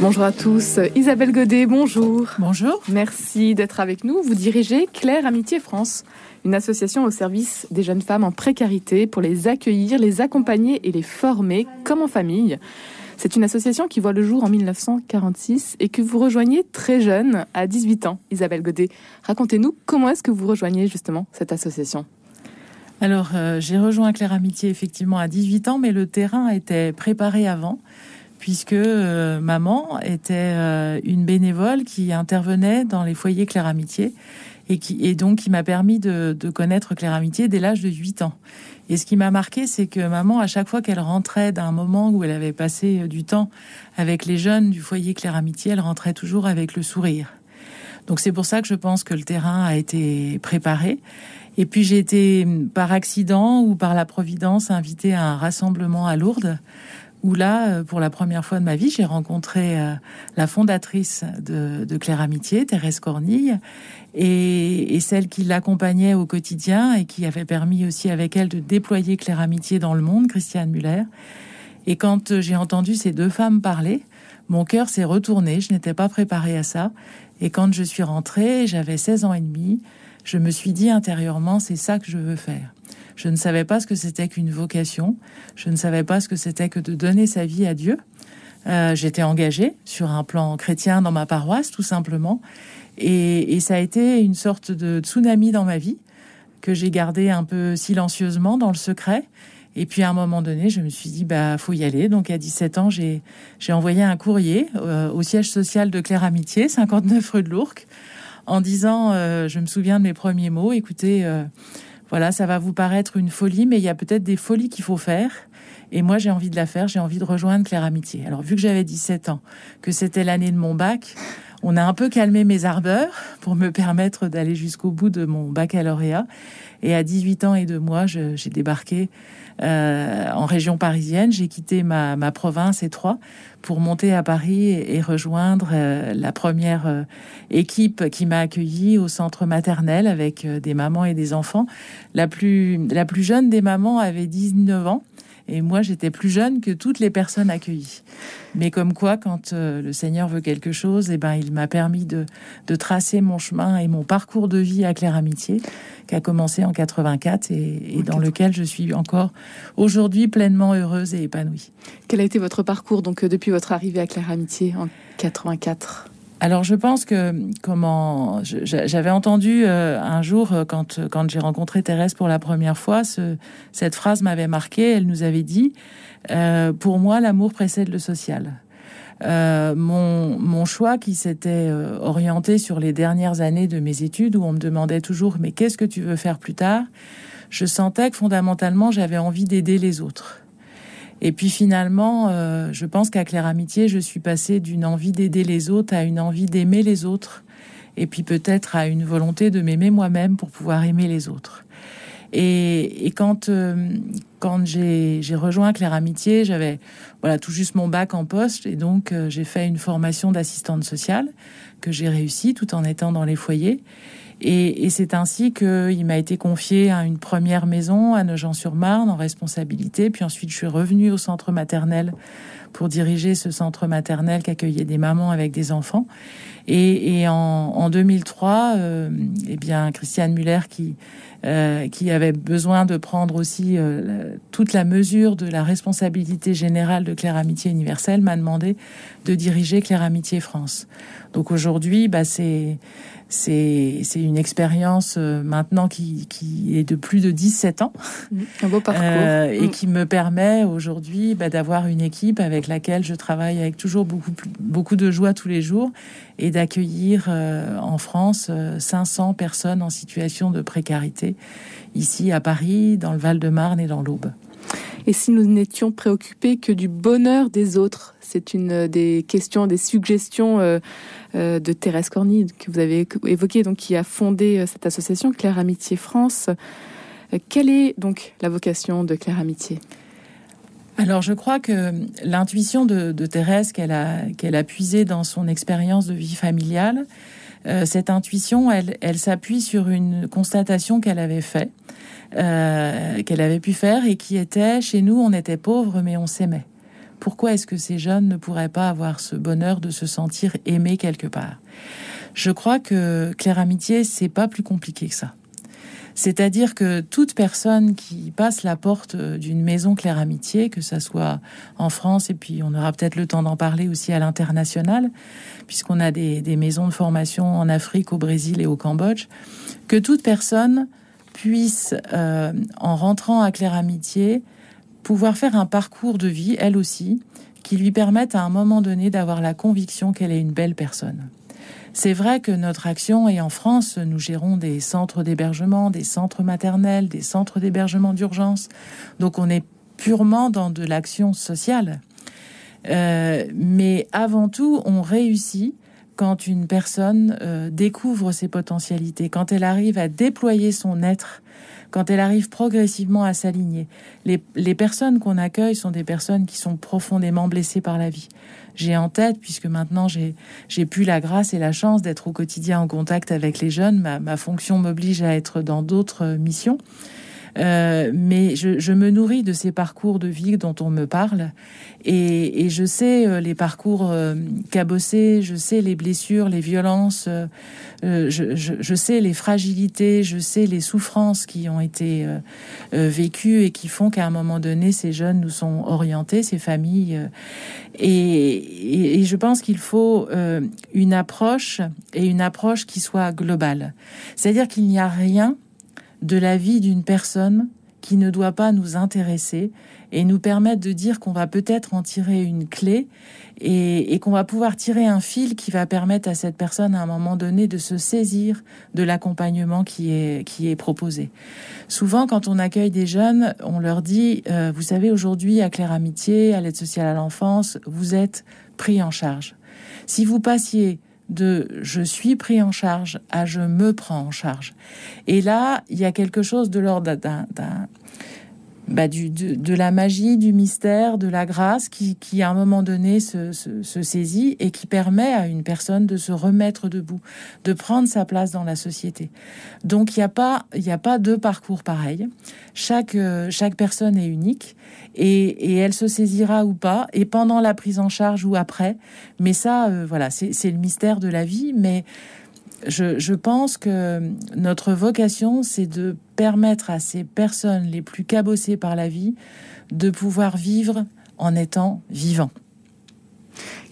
Bonjour à tous. Isabelle Godet, bonjour. Bonjour. Merci d'être avec nous. Vous dirigez Claire Amitié France, une association au service des jeunes femmes en précarité pour les accueillir, les accompagner et les former comme en famille. C'est une association qui voit le jour en 1946 et que vous rejoignez très jeune, à 18 ans. Isabelle Godet, racontez-nous comment est-ce que vous rejoignez justement cette association alors, euh, j'ai rejoint Claire Amitié effectivement à 18 ans, mais le terrain était préparé avant, puisque euh, maman était euh, une bénévole qui intervenait dans les foyers Claire Amitié et qui donc qui m'a permis de, de, connaître Claire Amitié dès l'âge de 8 ans. Et ce qui m'a marqué, c'est que maman, à chaque fois qu'elle rentrait d'un moment où elle avait passé du temps avec les jeunes du foyer Claire Amitié, elle rentrait toujours avec le sourire. Donc c'est pour ça que je pense que le terrain a été préparé. Et puis j'ai été par accident ou par la providence invitée à un rassemblement à Lourdes où là, euh, pour la première fois de ma vie, j'ai rencontré euh, la fondatrice de, Claire Amitié, Thérèse Cornille, et, et celle qui l'accompagnait au quotidien et qui avait permis aussi avec elle de déployer Claire Amitié dans le monde, Christiane Muller. Et quand euh, j'ai entendu ces deux femmes parler, mon cœur s'est retourné, je n'étais pas préparée à ça. Et quand je suis rentrée, j'avais 16 ans et demi, je me suis dit intérieurement, c'est ça que je veux faire. Je ne savais pas ce que c'était qu'une vocation. Je ne savais pas ce que c'était que de donner sa vie à Dieu. Euh, J'étais engagée sur un plan chrétien dans ma paroisse, tout simplement. Et, ça a été une sorte de tsunami dans ma vie que j'ai gardé un peu silencieusement dans le secret. Et puis à un moment donné, je me suis dit bah faut y aller. Donc à 17 ans, j'ai envoyé un courrier euh, au siège social de Claire Amitié, 59 rue de l'Ourcq, en disant, euh, je me souviens de mes premiers mots, écoutez, voilà, ça va vous paraître une folie, mais il y a peut-être des folies qu'il faut faire. Et moi, j'ai envie de la faire, j'ai envie de rejoindre Claire Amitié. Alors, vu que j'avais 17 ans, que c'était l'année de mon bac, on a un peu calmé mes ardeurs pour me permettre d'aller jusqu'au bout de mon baccalauréat. Et à 18 ans et deux mois, j'ai débarqué euh, en région parisienne. J'ai quitté ma, ma province Troyes pour monter à Paris et, rejoindre euh, la première euh, équipe qui m'a accueilli au centre maternel avec euh, des mamans et des enfants. La plus, la plus jeune des mamans avait 19 ans. Et moi, j'étais plus jeune que toutes les personnes accueillies. Mais comme quoi, quand euh, le Seigneur veut quelque chose, eh ben, il m'a permis de, de, tracer mon chemin et mon parcours de vie à Claire Amitié, qui a commencé en 84 et, et dans lequel je suis encore aujourd'hui pleinement heureuse et épanouie. Quel a été votre parcours donc euh, depuis votre arrivée à Claire Amitié en 84 alors je pense que comment j'avais entendu euh, un jour euh, quand quand j'ai rencontré Thérèse pour la première fois, ce, cette phrase m'avait marqué. Elle nous avait dit euh, pour moi l'amour précède le social. Euh, mon, mon choix qui s'était euh, orienté sur les dernières années de mes études où on me demandait toujours mais qu'est-ce que tu veux faire plus tard, je sentais que fondamentalement j'avais envie d'aider les autres. Et puis finalement, euh, je pense qu'à Claire Amitié, je suis passée d'une envie d'aider les autres à une envie d'aimer les autres, et puis peut-être à une volonté de m'aimer moi-même pour pouvoir aimer les autres. Et, quand euh, quand j'ai rejoint Claire Amitié, j'avais voilà tout juste mon bac en poste, et donc euh, j'ai fait une formation d'assistante sociale que j'ai réussi tout en étant dans les foyers. Et, c'est ainsi qu'il m'a été confié à une première maison à Nogent-sur-Marne en responsabilité. Puis ensuite, je suis revenue au centre maternel pour diriger ce centre maternel qui accueillait des mamans avec des enfants. Et, en, en, 2003, euh, eh bien, Christiane Muller, qui, euh, qui avait besoin de prendre aussi euh, toute la mesure de la responsabilité générale de Claire Amitié Universelle, m'a demandé de diriger Claire Amitié France. Donc aujourd'hui, bah, c'est c'est une expérience euh, maintenant qui, qui, est de plus de 17 ans. Mmh, un beau parcours. Euh, et mmh. qui me permet aujourd'hui bah, d'avoir une équipe avec laquelle je travaille avec toujours beaucoup, beaucoup de joie tous les jours et d'accueillir euh, en France 500 euh, personnes en situation de précarité ici à Paris, dans le Val-de-Marne et dans l'Aube. Et si nous n'étions préoccupés que du bonheur des autres C'est une des questions, des suggestions euh, euh, de Thérèse Corny que vous avez évoqué, donc qui a fondé euh, cette association Claire Amitié France. Quelle est donc la vocation de Claire Amitié? Alors je crois que l'intuition de, de, Thérèse qu'elle a, qu'elle a puisée dans son expérience de vie familiale, euh, cette intuition, elle, elle s'appuie sur une constatation qu'elle avait faite, euh, qu'elle avait pu faire et qui était chez nous, on était pauvres mais on s'aimait. Pourquoi est-ce que ces jeunes ne pourraient pas avoir ce bonheur de se sentir aimés quelque part? Je crois que Claire Amitié, c'est pas plus compliqué que ça. C'est-à-dire que toute personne qui passe la porte d'une maison Claire Amitié, que ça soit en France, et puis on aura peut-être le temps d'en parler aussi à l'international, puisqu'on a des, des, maisons de formation en Afrique, au Brésil et au Cambodge, que toute personne puisse, euh, en rentrant à Claire Amitié, pouvoir faire un parcours de vie, elle aussi, qui lui permette à un moment donné d'avoir la conviction qu'elle est une belle personne. C'est vrai que notre action, et en France, nous gérons des centres d'hébergement, des centres maternels, des centres d'hébergement d'urgence. Donc on est purement dans de l'action sociale. Euh, mais avant tout, on réussit quand une personne euh, découvre ses potentialités, quand elle arrive à déployer son être, quand elle arrive progressivement à s'aligner. Les, les personnes qu'on accueille sont des personnes qui sont profondément blessées par la vie j'ai en tête, puisque maintenant j'ai pu la grâce et la chance d'être au quotidien en contact avec les jeunes. Ma, ma fonction m'oblige à être dans d'autres missions. Euh, mais je, je, me nourris de ces parcours de vie dont on me parle et, et je sais euh, les parcours euh, cabossés, je sais les blessures, les violences, euh, je, je, je, sais les fragilités, je sais les souffrances qui ont été vécues et qui font qu'à un moment donné, ces jeunes nous sont orientés, ces familles. Et, et, et, je pense qu'il faut une approche et une approche qui soit globale. C'est-à-dire qu'il n'y a rien de la vie d'une personne qui ne doit pas nous intéresser et nous permettre de dire qu'on va peut-être en tirer une clé et, et qu'on va pouvoir tirer un fil qui va permettre à cette personne à un moment donné de se saisir de l'accompagnement qui est, qui est proposé. Souvent, quand on accueille des jeunes, on leur dit, euh, vous savez, aujourd'hui, à Claire Amitié, à l'aide sociale à l'enfance, vous êtes pris en charge. Si vous passiez de je suis pris en charge à je me prends en charge. Et là, il y a quelque chose de l'ordre d'un bah, de, la magie, du mystère, de la grâce qui, qui à un moment donné se, saisit et qui permet à une personne de se remettre debout, de prendre sa place dans la société. Donc il n'y a pas il a pas deux parcours pareils. Chaque euh, chaque personne est unique et, et, elle se saisira ou pas et pendant la prise en charge ou après. Mais ça euh, voilà c'est le mystère de la vie. Mais je, pense que notre vocation, c'est de permettre à ces personnes les plus cabossées par la vie de pouvoir vivre en étant vivants.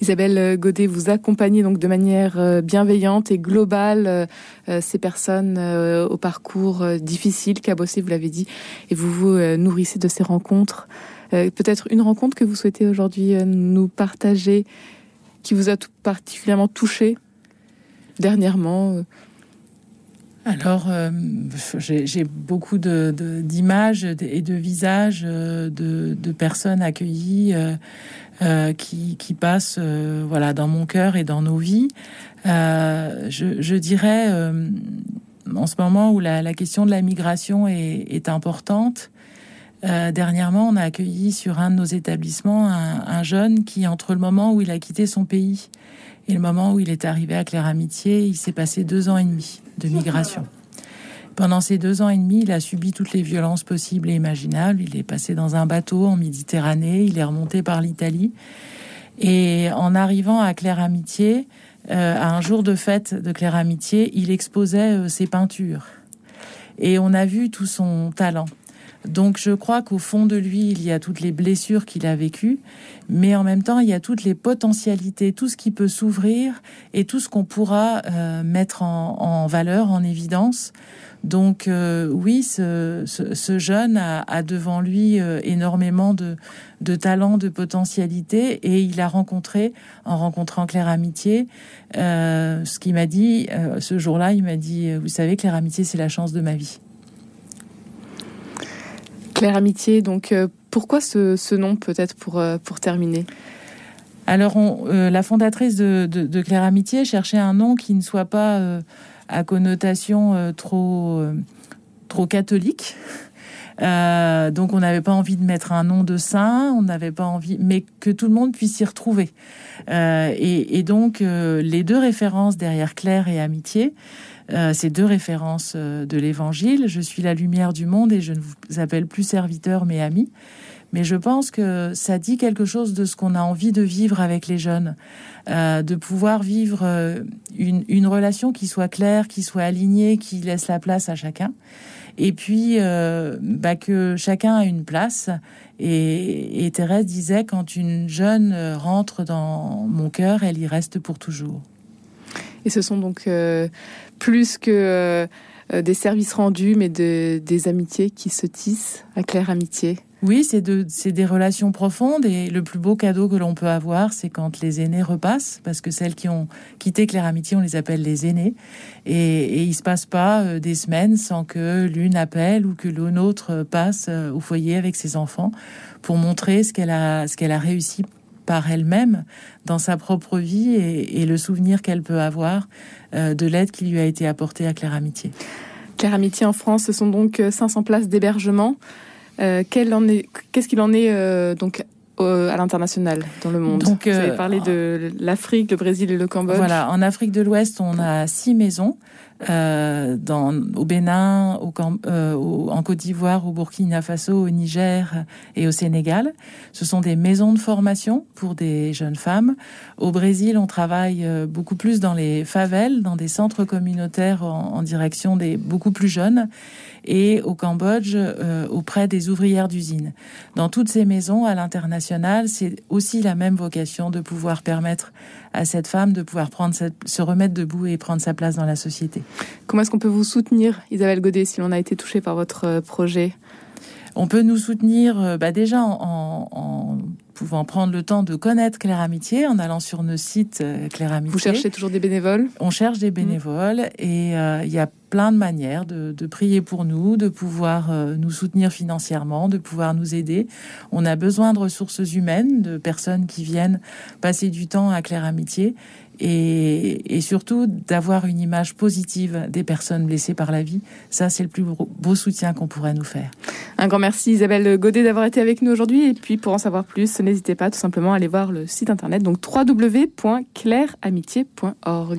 Isabelle Godet, vous accompagnez donc de manière euh, bienveillante et globale euh, euh, ces personnes au parcours difficile, cabossé, vous l'avez dit, et vous vous nourrissez de ces rencontres. Peut-être une rencontre que vous souhaitez aujourd'hui nous partager, qui vous a tout particulièrement touché? Dernièrement alors, euh, j'ai beaucoup d'images et de visages euh, de, personnes accueillies euh, qui, passent voilà, dans mon cœur et dans nos vies. Je, dirais, en ce moment où la, question de la migration est, est importante, dernièrement, on a accueilli sur un de nos établissements un, un jeune qui, entre le moment où il a quitté son pays et le moment où il est arrivé à Claire Amitié, il s'est passé deux ans et demi de migration. Pendant ces deux ans et demi, il a subi toutes les violences possibles et imaginables. Il est passé dans un bateau en Méditerranée, il est remonté par l'Italie. Et en arrivant à Claire Amitié, euh, à un jour de fête de Claire Amitié, il exposait euh, ses peintures. Et on a vu tout son talent. Donc je crois qu'au fond de lui, il y a toutes les blessures qu'il a vécues, mais en même temps, il y a toutes les potentialités, tout ce qui peut s'ouvrir et tout ce qu'on pourra euh, mettre en, valeur, en évidence. Donc euh, oui, ce, jeune a, devant lui euh, énormément de, de talent, de potentialité, et il a rencontré, en rencontrant Claire Amitié, ce qu'il m'a dit ce jour-là, il m'a dit, vous savez, Claire Amitié, c'est la chance de ma vie. Claire Amitié, donc euh, pourquoi ce, ce nom peut-être pour, euh, pour terminer? Alors, euh, la fondatrice de, de, Claire Amitié cherchait un nom qui ne soit pas à connotation trop, trop catholique. donc, on n'avait pas envie de mettre un nom de saint, on n'avait pas envie, mais que tout le monde puisse s'y retrouver. Et, et, donc, les deux références derrière Claire et Amitié, euh, ces deux références euh, de l'Évangile. Je suis la lumière du monde et je ne vous appelle plus serviteur mais ami, mais je pense que ça dit quelque chose de ce qu'on a envie de vivre avec les jeunes, euh, de pouvoir vivre une, relation qui soit claire, qui soit alignée, qui laisse la place à chacun, et puis bah, que chacun a une place. Et, et Thérèse disait quand une jeune rentre dans mon cœur, elle y reste pour toujours. Et ce sont donc plus que euh, des services rendus, mais de, des amitiés qui se tissent, à claire amitié. Oui, c'est de, des relations profondes et le plus beau cadeau que l'on peut avoir, c'est quand les aînés repassent, parce que celles qui ont quitté Claire Amitié, on les appelle les aînés, et, et il se passe pas euh, des semaines sans que l'une appelle ou que l'autre passe euh, au foyer avec ses enfants pour montrer ce qu'elle a, ce qu'elle a réussi par elle-même dans sa propre vie et, le souvenir qu'elle peut avoir euh, de l'aide qui lui a été apportée à Claire Amitié. Claire Amitié en France, ce sont donc 500 euh, places d'hébergement. Euh, qu'est-ce qu'il en est donc à l'international dans le monde? Donc, Vous avez parlé de l'Afrique, le Brésil et le Cambodge. Voilà, en Afrique de l'Ouest, on a six maisons euh, dans, au Bénin, au, euh, en Côte d'Ivoire, au Burkina Faso, au Niger et au Sénégal. Ce sont des maisons de formation pour des jeunes femmes. Au Brésil, on travaille euh, beaucoup plus dans les favelles, dans des centres communautaires en, en direction des beaucoup plus jeunes et au Cambodge euh, auprès des ouvrières d'usine. Dans toutes ces maisons à l'international, c'est aussi la même vocation de pouvoir permettre à cette femme de pouvoir prendre se remettre debout et prendre sa place dans la société. Comment est-ce qu'on peut vous soutenir, Isabelle Godet, si l'on a été touché par votre euh, projet? On peut nous soutenir euh, bah déjà en, en pouvant prendre le temps de connaître Claire Amitié en allant sur nos sites euh, Claire Amitié. Vous cherchez toujours des bénévoles? On cherche des mmh. bénévoles et euh, il y a plein de manières de, de, prier pour nous, de pouvoir euh, nous soutenir financièrement, de pouvoir nous aider. On a besoin de ressources humaines, de personnes qui viennent passer du temps à Claire Amitié et, surtout d'avoir une image positive des personnes blessées par la vie. Ça, c'est le plus beau soutien qu'on pourrait nous faire. Un grand merci Isabelle Godet d'avoir été avec nous aujourd'hui et puis pour en savoir plus, n'hésitez pas tout simplement à aller voir le site internet donc www.claireamitié.org.